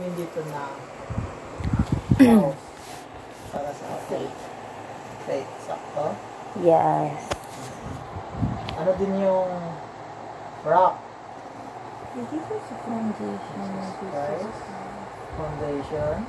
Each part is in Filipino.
Yung dito na wow, para sa faith. Faith, sakto. Yes. Ano din yung rock, Dito sa foundation. Christ, foundation.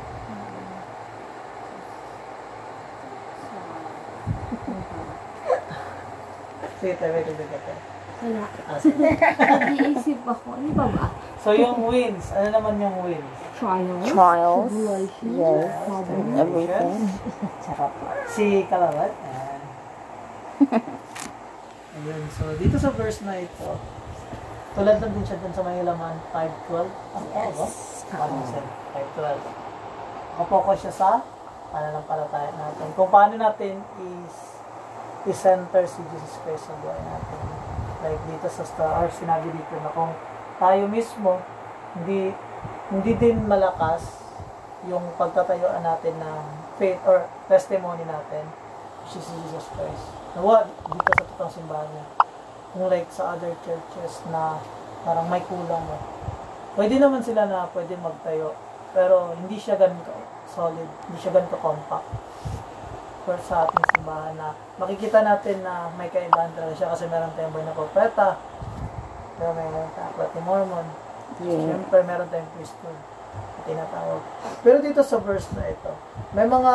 Sige, tayo, wait, wait, wait. Wala. Ah, sige. Nag-iisip ako. Ano ba ba? So yung wins, ano naman yung wins? Trials. Trials. Tribulations. Yes. Problems. Everything. Sarap. Si Kalabat. Ayan. Ayun. So, dito sa verse na ito, tulad lang din siya dun sa may laman 5.12. Ano yes. ba? Paano siya? 5.12. Nakapokus siya sa pananampalataya natin. Kung paano natin is i-center si Jesus Christ sa buhay natin. Like dito sa star, sinabi dito na kung tayo mismo, hindi hindi din malakas yung pagtatayuan natin ng faith or testimony natin, which is Jesus Christ. Nawa, dito sa totoong simbahan niya. Kung like sa other churches na parang may kulang mo. Pwede naman sila na pwede magtayo. Pero hindi siya ganun ka solid. Hindi siya ganun ka compact. For sa ating simbahan na makikita natin na may kaibahan talaga siya kasi meron tayong na propeta. Pero meron tayong Mormon. Yeah. Siyempre, meron tayong na tinatawag. Pero dito sa verse na ito, may mga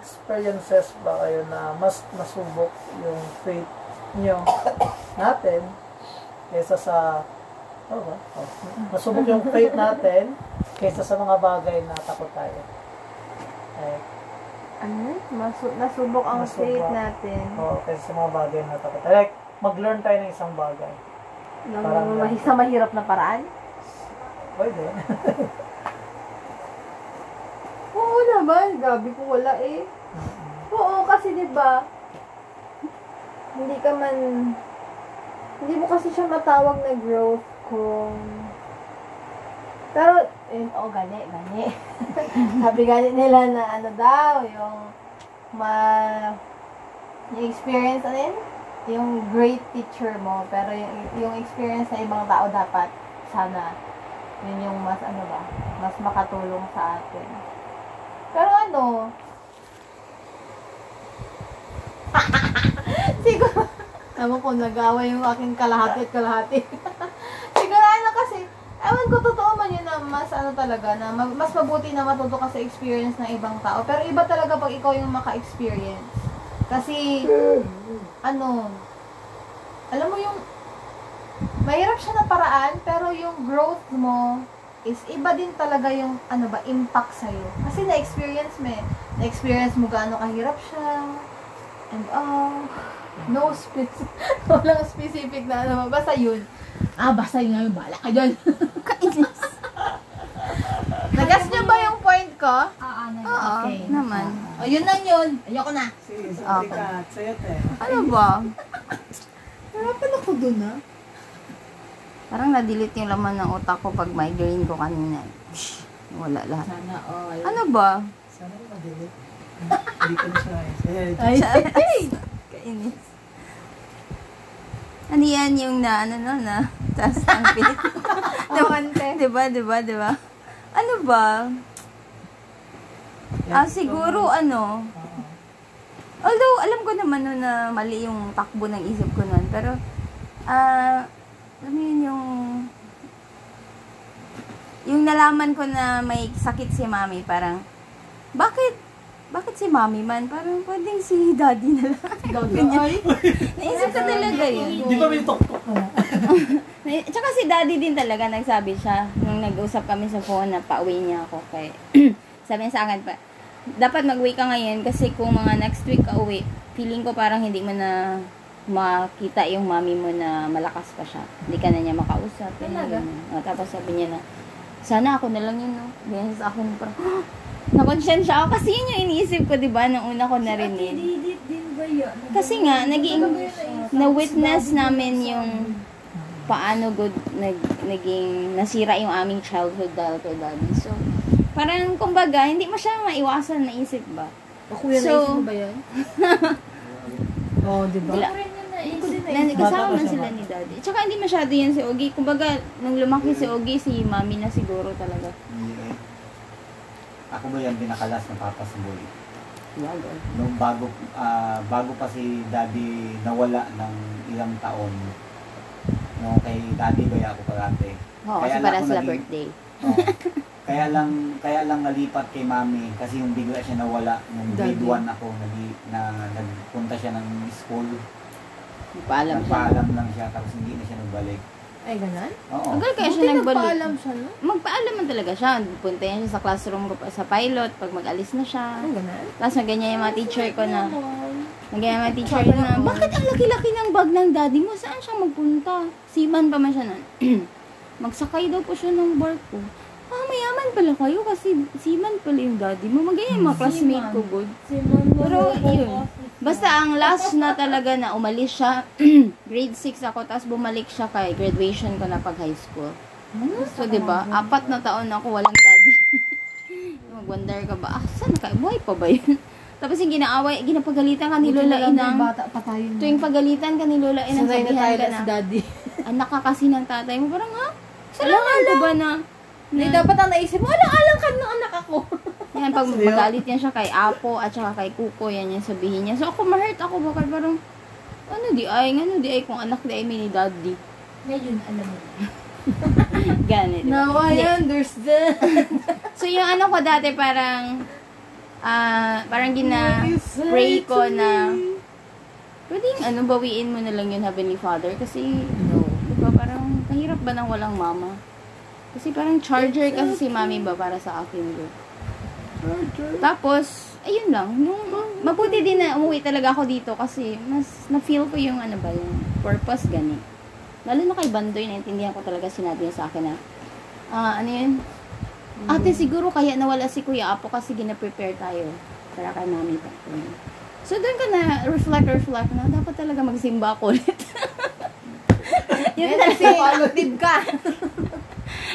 experiences ba kayo na mas nasubok yung faith nyo natin kaysa sa ano ba? Oh, nasubok yung faith natin kaysa sa mga bagay na takot tayo. Ay, Ano? Masu- nasubok ang Nasubok. faith natin. oh, kaysa sa mga bagay na takot tayo. Like, mag-learn tayo ng isang bagay. Ng Parang sa mahirap na paraan? Pwede. Oo naman. Gabi ko wala eh. Oo, kasi di ba hindi ka man hindi mo kasi siya matawag na growth kung pero eh, oo gani gani sabi gani nila na ano daw yung ma yung experience ano yun yung great teacher mo pero yung, yung experience ng ibang tao dapat sana yun yung mas ano ba mas makatulong sa atin pero ano Siguro, ewan ko, nag-away yung aking kalahati at kalahati. Siguro ano kasi, ewan ko, totoo man yun na mas ano talaga, na ma- mas mabuti na matuto ka sa experience ng ibang tao. Pero iba talaga pag ikaw yung maka-experience. Kasi, ano, alam mo yung, mahirap siya na paraan, pero yung growth mo, is iba din talaga yung ano ba impact sa kasi na-experience mo eh. na-experience mo gaano kahirap siya and all no specific walang specific na ano basta yun ah basta yun ngayon bala ka dyan Kainis. nagas niyo ba yung point ko? Oo, na Oo, Okay. naman. o yun lang yun ayoko na Sige, Okay. sorry ka. Sa'yo, te. Ano ba? harapan ako dun ah Parang na-delete yung laman ng utak ko pag migraine ko kanina. Wala lahat. Sana all. Ano ba? Sana ma-delete. Hindi ko na siya. eh. ay Kainis. Ano yan yung na, ano no, na, taas ng pit. naman te diba, diba, diba? Ano ba? Ah, siguro, ano, Oo. although, alam ko naman no, na mali yung takbo ng isip ko nun, pero, ah, alam mo yun yung, yung nalaman ko na may sakit si mami, parang, bakit, bakit si mami man? Parang pwedeng si daddy na lang. ay Naisip ko talaga yun. Di ba may tok-tok na? May- Tsaka si daddy din talaga nagsabi siya nung nag-usap kami sa phone na pauwi niya ako kay sabi niya sa akin pa dapat mag-uwi ka ngayon kasi kung mga next week ka uwi feeling ko parang hindi mo na makita yung mami mo na malakas pa siya hindi ka na niya makausap yun, Talaga? yun. O, tapos sabi niya na sana ako na lang yun no ganyan sa akin parang nakonsensya ako kasi yun yung iniisip ko diba nung una ko narinig din ba yun? kasi nga, naging, na-witness namin yung paano good, nag, naging, nasira yung aming childhood dahil kay daddy. So, parang, kumbaga, hindi mo siya maiwasan na isip ba? o kuya So- naisip mo ba yan? oh di ba Wala. Ako rin yun na, hindi ko din naisip. Na, kasama man sila ni daddy. Tsaka hindi masyado yan si Ogie. Kumbaga, nung lumaki si Ogie, si mami na siguro talaga. Hindi. Ako ba yan pinakalas ng Papa Boy? Wago. Nung bago, ah, bago pa si Daddy nawala ng ilang taon, no, kay Daddy ba ako parate. Oo, Kaya kasi lang para ako sila naging- birthday. Oo. kaya lang kaya lang nalipat kay Mami kasi yung bigla siya nawala nung grade Daddy. 1 ako nagi, na nagpunta siya ng school. Nagpaalam siya. Nagpaalam lang siya tapos hindi na siya nagbalik. Ay, ganun? Oo. Tagal kaya siya Buti nagbalik. nagpaalam siya, no? Magpaalam man talaga siya. Punta yan siya sa classroom ko pa- sa pilot pag mag-alis na siya. Ay, ganun? Tapos ganyan yung mga teacher ko na, Nagyan yung mga teacher ko na, bakit ang laki-laki ng bag ng daddy mo? Saan siya magpunta? Seaman pa man siya nun. Magsakay daw po siya ng barko. Ah, mayaman pala kayo kasi seaman pala yung daddy mo. Magaya yung mga classmate ko, good. Pero, yun. Basta ang last na talaga na umalis siya, grade 6 ako, tapos bumalik siya kay graduation ko na pag high school. So, di ba, apat na taon ako walang daddy. Mag-wonder ka ba, ah, saan ka? Buhay pa ba yun? Tapos yung ginaaway, ginapagalitan ka ni Lola Inang. bata pa tayo. Tuwing pagalitan ka ni Lola Inang, Sanay na tayo ka na daddy. anak ka kasi ng tatay mo. Parang, ha? Salamat ko ba na? Hindi, dapat ang naisip mo, alang-alang ka ng anak ako. Yan, pag magalit yan siya kay Apo at saka kay Kuko, yan yung sabihin niya. So ako, ma-hurt ako bakit parang, ano di ay, ano di ay, kung anak di ay may ni daddy. Ngayon, alam mo na. Ganit. Now I Hindi. understand. So yung ano ko dati parang, ah, parang gina-pray ko na, pwedeng ano, bawiin mo na lang yun, Heavenly Father. Kasi, No. di ba, parang, kahirap ba ng walang mama? Kasi parang charger kasi si mami ba para sa akin. Bro. Tapos, ayun lang. Nung, mabuti din na umuwi talaga ako dito kasi mas na-feel ko yung ano ba, yung purpose gani. Lalo na kay Bandoy, naintindihan ko talaga sinabi niya sa akin na, ah, ano yun? Ate, siguro kaya nawala si Kuya Apo kasi gina-prepare tayo para kay mami pa. So, doon ka na reflect, reflect na dapat talaga magsimba ako ulit. yun talaga. kasi active ka.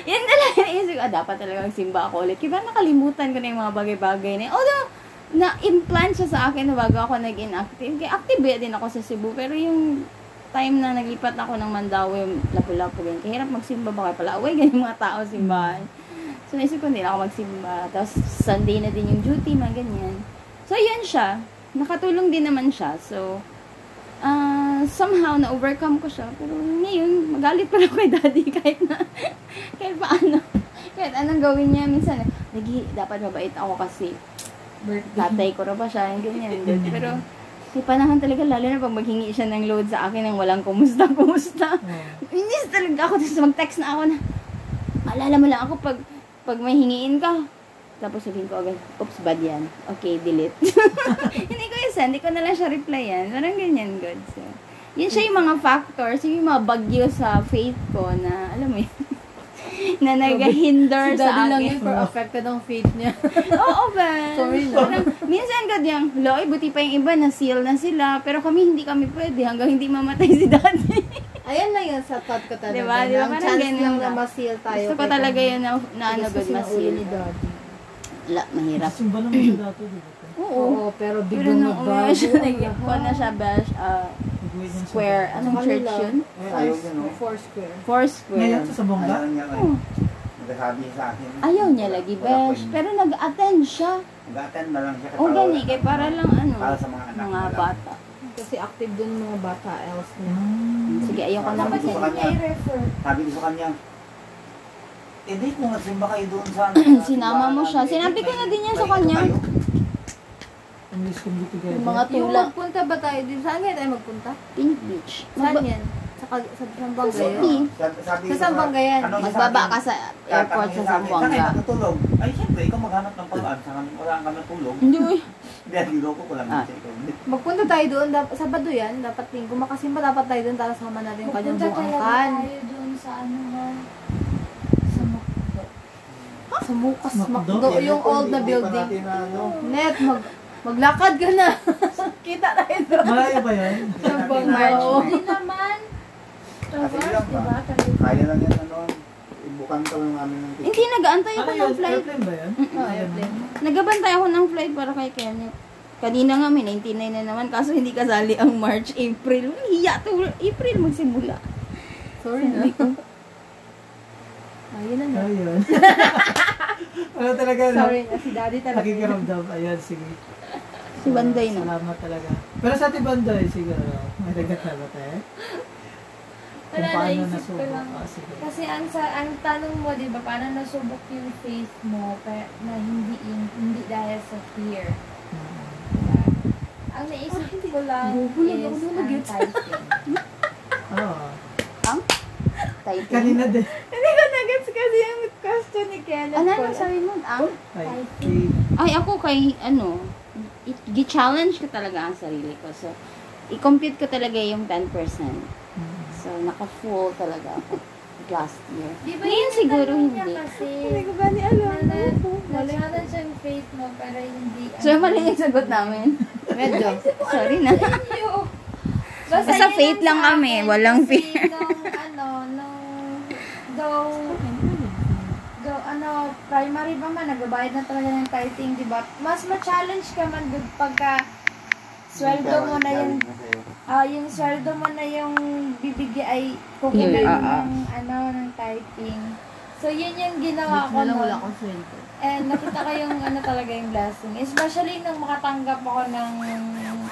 Yan talaga naisip ko, ah, dapat talaga magsimba ako ulit. Kaya nakalimutan ko na yung mga bagay-bagay na yun. Although, na-implant siya sa akin bago ako nag-inactive. Kaya active din ako sa Cebu. Pero yung time na naglipat ako ng Mandawi, lapu-lapu ganyan. Kaya hirap magsimba ba kaya pala? Away, ganyan mga tao simbahan. So, naisip ko, hindi na ako magsimba. Tapos, Sunday na din yung duty, mga ganyan. So, yun siya. Nakatulong din naman siya. So, somehow na-overcome ko siya. Pero ngayon, magalit pa ako kay daddy kahit na, kahit paano. Kahit anong gawin niya, minsan, lagi, dapat mabait ako kasi tatay ko na ba siya, yung ganyan. Pero, may panahon talaga, lalo na pag maghingi siya ng load sa akin ng walang kumusta, kumusta. Inis talaga ako, tapos mag-text na ako na, alala mo lang ako pag, pag may hingiin ka, tapos sabihin ko agad, oops, bad yan. Okay, delete. hindi ko isa, hindi ko na lang siya replyan. Parang ganyan, God. So, yun siya yung mga factors, yung mga bagyo sa faith ko na, alam mo yun, na nag-hinder Si sa daddy lang akin. yun for affected ang faith niya. Oo ba? Sorry na. Parang, minsan God yung, loy, buti pa yung iba na seal na sila, pero kami hindi kami pwede hanggang hindi mamatay si daddy. Ayan na yun sa thought ko talaga. Diba? Diba? ang Parang chance ganun lang na ma-seal tayo. Gusto ko talaga yun na, na ano, good ma-seal. ni daddy. La, mahirap. Simba naman siya dati, di ba? Oo. Oo, pero Pero biglang nung nagbago. umuwi siya, nag-ipon na siya, bash, uh, siya. Square, anong church yun? Ayaw niya, no? Four square. Four Ngayon, square. sa Sabongga? Ayaw niya, Oo. eh. Nagsasabi sa akin. Ayaw niya lagi, Wala point. Pero nag-attend siya. Nag-attend na lang siya. O gani, kay para lang ano, Para sa mga anak mga bata. Kasi active dun mga bata else na. Hmm. Sige, ayoko na Sabi ko sa kanya, i-refer. sabi ko sa kanya, hindi kung nagsimba kayo doon sa... Sinama mo siya. Sinabi ko na din yan sa kanya. English can be together. Yung mga Yung magpunta ba tayo din? Saan nga tayo magpunta? Pink Beach. Saan yan? Sa, kag- sa Sambanga Sa yun? city. Sabi, sabi Sa ko Zamboanga yan. ano, Magbaba ka sa airport sa. Saan Zamboanga. natutulog? Ay, siyempre, ikaw maghanap ng paraan. Saan wala kang natulog? Hindi, uy. Hindi, niloko ko lang. Ah. Magpunta tayo doon. Dap- Sabado yan. Dapat din. Kung makasimba, dapat tayo doon. Tapos sama natin yung kanyang Pupunta buong talaga angkan. tayo doon sa ano ha. Sa Makdo. Sa Mukas Makdo? Yung old na building. ano, Net, mag maglakad ka na. Kita tayo doon. Malayo ba yun? Zamboanga. March. Oo. Hindi naman. Kasi lang ba? diba? Traverse. Kaya lang yan, ano, ibukan ka lang namin ng Hindi, nag-aantay ako yun? ng flight. Airplane ba yun? Ah, airplane. Nagabantay ako ng flight para kay Kenneth. Kanina nga may 99 na naman, kaso hindi kasali ang March, April. Hiya to, April magsimula. Sorry na. Ko. Ayun na na. Ayun. ano talaga? Sorry na, si daddy talaga. Nakikiramdam. Ayun, sige. Si Banday na. Salamat talaga. Pero sa ating Banday, siguro, may dagat na ba tayo? Kung Wala, paano naisip ko nasubok. lang. Ah, sige. Kasi ang sa ang tanong mo, 'di ba, paano nasubok yung faith mo pa, na hindi in, hindi dahil sa fear. Mm. Diba? Ang naisip ko lang Gugulat ako is nung ang nag-gets. tithing. Oo. Ang? Typing. Kanina din. Hindi ko nagets kasi yung question ni Kenneth. Ano ko. na sabi mo? Ang? Ay. Ay, ako kay, ano, gi-challenge ko talaga ang sarili ko. So, i-compute ko talaga yung 10%. Mm. So, naka-full talaga ako last year. Di ba Ngayon siguro hindi. Kasi, Hindi ko ba ni alam? na, na, na-challenge yung faith mo para hindi... So, mali yung sagot namin. Medyo. Sorry na. Basta yun faith ang lang kami, walang fear. Nung, ano, nung, though, ano, primary pa man, nagbabayad na talaga ng tithing, di ba? Mas ma-challenge ka man good pagka sweldo mo na yung, ah yung sweldo mo na yung bibigay ay kukunin Yeah, ah, ah. ng, ano, ng tithing. So, yun yung ginawa ko nun. wala akong sweldo. And nakita ko yung ano talaga yung blessing. Especially nung makatanggap ako ng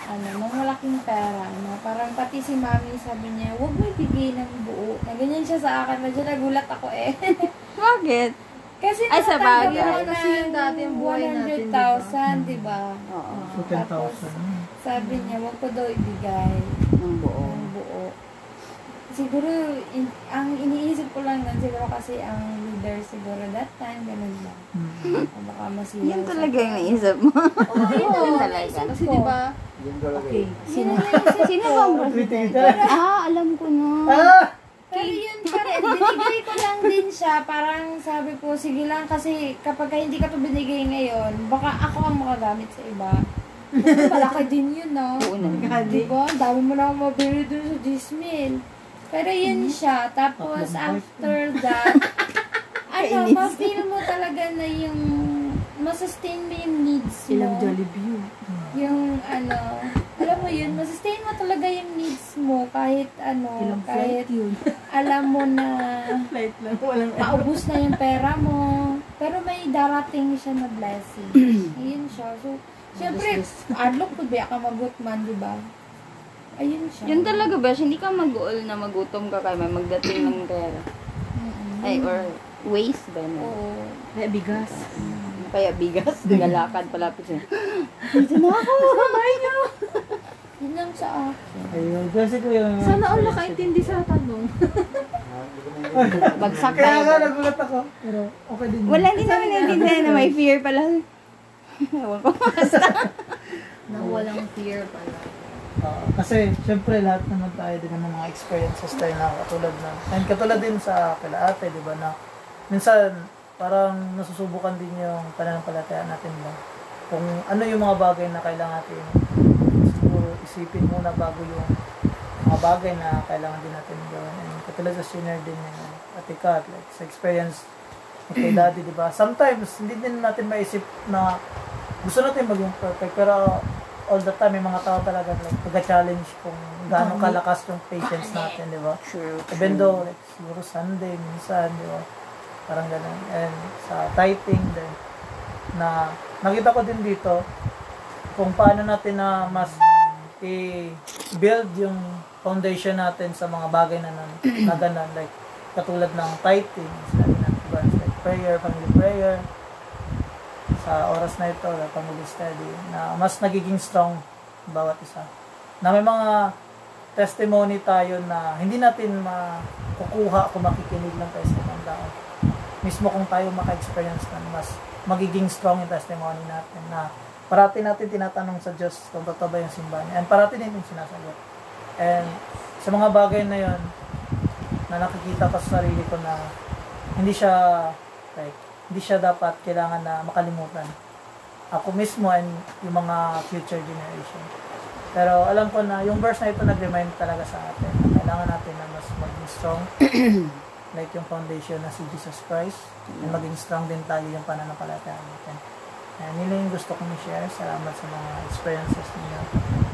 ano, ng malaking pera. No? Parang pati si mami sabi niya, huwag mo ibigay ng buo. Na ganyan siya sa akin. Medyo nagulat ako eh. Bakit? Kasi Ay, sa bagay. ako Kasi yung dati yung buhay natin, di ba? 100,000, di ba? Oo. So, 10,000. Sabi niya, huwag ko daw ibigay Ang buo. ng buo. Siguro, in, ang iniisip ko lang nun, siguro kasi ang leader siguro that time, ganun lang. Mm. O baka masiyaw Yan sa- talaga yung naisip mo. Oo, yun Yun talaga. talaga. Kasi di ba? Okay. Sino, sino ba ang kita. Ah, alam ko na. Ah! Pero yun binigay ko lang din siya. Parang sabi ko, sige lang kasi kapag ka hindi ka to binigay ngayon, baka ako ang makagamit sa iba. Kasi malaki din yun, no? Oo na. Di ba? Ang dami mo na akong mabili dun sa Gismil. Pero yun siya. Tapos after that, ano, ma-feel mo talaga na yung masustain mo yung needs mo. Ilang Jollibee yun. Yung ano, alam mo yun, masustain mo talaga yung needs mo kahit ano, Ilang kahit yun. alam mo na Flight lang. Walang maubos na yung pera mo. Pero may darating siya na blessing. Ayun siya. So, syempre, adlok po ba ka magutman, di ba? Ayun siya. Yun talaga, Besh. Hindi ka mag-uol na magutom ka kay may magdating ng pera. Mm-mm. Ay, or waste ba na? Oo. May bigas. Kaya bigas, nagalakad palapit siya. Dito na ako! Bye niyo! Sa akin. Ayun. Kasi ko yung... Sana all nakaintindi sa tanong. Bagsak Kaya nga tayo. nagulat ako. Pero okay din. Wala din namin naintindihan na may fear pala. Ewan ko. Na walang fear pala. Oo. kasi, syempre, lahat naman tayo din ng mga experiences tayo na katulad na. And katulad din sa kila ate, di ba, na minsan, parang nasusubukan din yung pananampalataya natin ba? Kung ano yung mga bagay na kailangan natin isipin muna bago yung mga bagay na kailangan din natin gawin. And katulad sa sinner din yung ate Kat, like sa experience ni kay daddy, di ba? Sometimes, hindi din natin maisip na gusto natin maging perfect, pero all the time, may mga tao talaga like, pagka-challenge kung gaano kalakas yung patience natin, di ba? True. Even though, like, siguro Sunday, minsan, di ba? Parang ganun. And sa typing din, na nakita ko din dito, kung paano natin na mas i-build yung foundation natin sa mga bagay na, na. Like, katulad ng tithing, sinabi natin, diba? like prayer, family prayer, sa oras na ito, the family study, na mas nagiging strong bawat isa. Na may mga testimony tayo na hindi natin makukuha kung makikinig tayo sa ibang tao. Mismo kung tayo maka-experience na mas magiging strong yung testimony natin na parati natin tinatanong sa Diyos kung totoo ba yung simbahan niya. And parati din yung sinasagot. And sa mga bagay na yon na nakikita ko sa sarili ko na hindi siya like hindi siya dapat kailangan na makalimutan. Ako mismo and yung mga future generation. Pero alam ko na yung verse na ito nag-remind talaga sa atin na kailangan natin na mas maging strong like yung foundation na si Jesus Christ and maging strong din tayo yung pananampalataya natin. Ayan, yun lang yung gusto kong i-share. Salamat sa mga experiences niyo.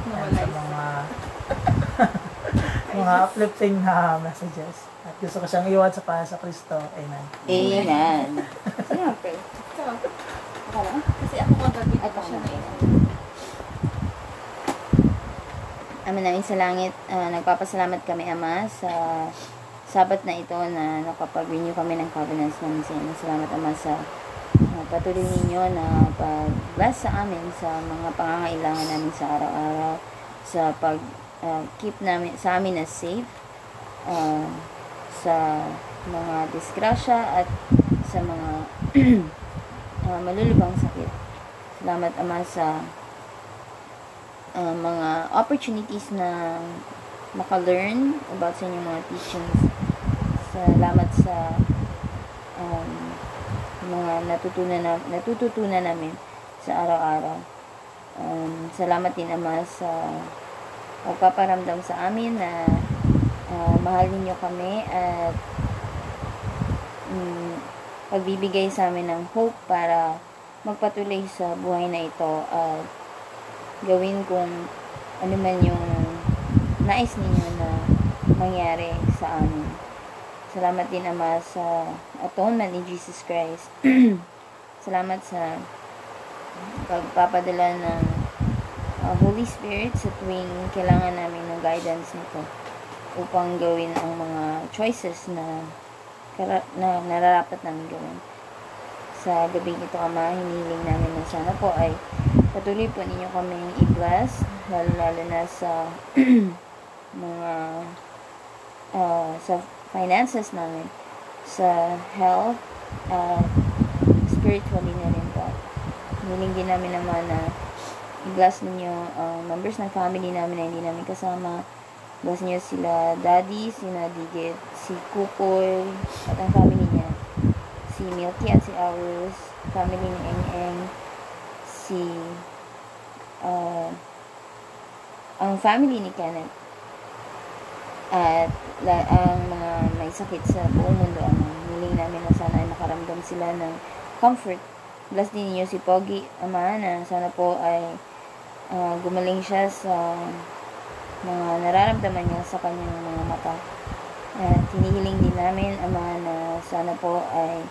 And sa mga mga uplifting na messages. At gusto ko siyang iwan sa para sa Kristo. Amen. Amen. Siyempre. Kasi ako kagabi Ay, pa siya tama. na Ama namin sa langit, ah, nagpapasalamat kami, Ama, sa sabat na ito na nakapag-renew kami ng covenants namin sa inyo. Salamat, Ama, sa ah, patuloy ninyo na pag-bless sa amin sa mga pangangailangan namin sa araw-araw, sa pag-keep namin, sa amin na safe, ah, sa mga disgrasya at sa mga ah, malulubang sakit. Salamat, Ama, sa uh, mga opportunities na maka-learn about sa inyong mga teachings. Salamat sa um, mga natutunan na, natututunan namin sa araw-araw. Um, salamat din Ama sa pagpaparamdam sa amin na uh, mahal ninyo kami at um, pagbibigay sa amin ng hope para magpatuloy sa buhay na ito at gawin kung ano man yung nais ninyo na mangyari sa amin. Salamat din Ama sa atonement ni Jesus Christ. Salamat sa pagpapadala ng uh, Holy Spirit sa tuwing kailangan namin ng guidance nito upang gawin ang mga choices na, na nararapat namin gawin. Sa gabi ito, Ama, hiniling namin na sana po ay patuloy po ninyo kaming i-bless, lalo-lalo na sa mga uh, sa finances namin, sa health, at spiritually na rin po. Hiniling din namin naman na i-bless ninyo ang members ng family namin na hindi namin kasama. Bless niyo sila daddy, si Nadigit, si Kukoy, at ang family niya. Si Milky at si Hours, family ni Eng Eng, si uh, ang family ni Kenneth at la, ang mga may sakit sa buong mundo ang hiling namin na sana ay makaramdam sila ng comfort. Bless din niyo si Pogi Ama na sana po ay uh, gumaling siya sa mga nararamdaman niya sa kanyang mga mata. At hinihiling din namin Ama na sana po ay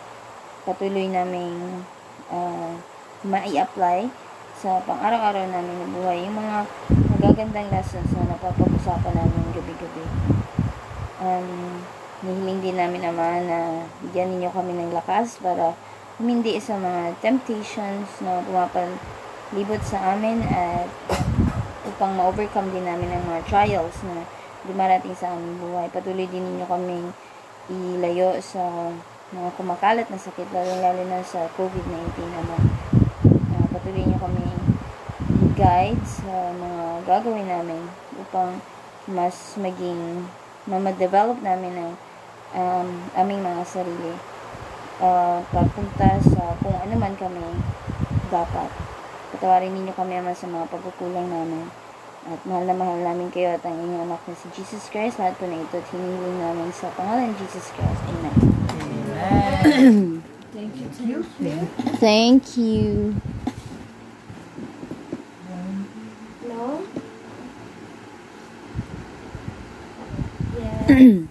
patuloy naming uh, mai-apply sa pang-araw-araw namin na buhay. Yung mga magagandang lessons na napapag-usapan namin gabi-gabi. Um, nihiling din namin naman na bigyan ninyo kami ng lakas para humindi sa mga temptations na pumapalibot sa amin at upang ma-overcome din namin ang mga trials na dumarating sa aming buhay. Patuloy din ninyo kaming ilayo sa mga kumakalat na sakit, lalo-lalo na sa COVID-19 naman. Uh, patuloy nyo kami guide sa mga gagawin namin upang mas maging mamadevelop namin ang um, aming mga sarili uh, papunta sa kung ano man kami dapat. Patawarin ninyo kami naman sa mga pagkukulang namin. At mahal na mahal namin kayo at ang inyong anak na si Jesus Christ. Lahat po na ito at hinihiling namin sa pangalan ni Jesus Christ. Amen. Amen. Thank you. Thank you. Hello? Yeah. 嗯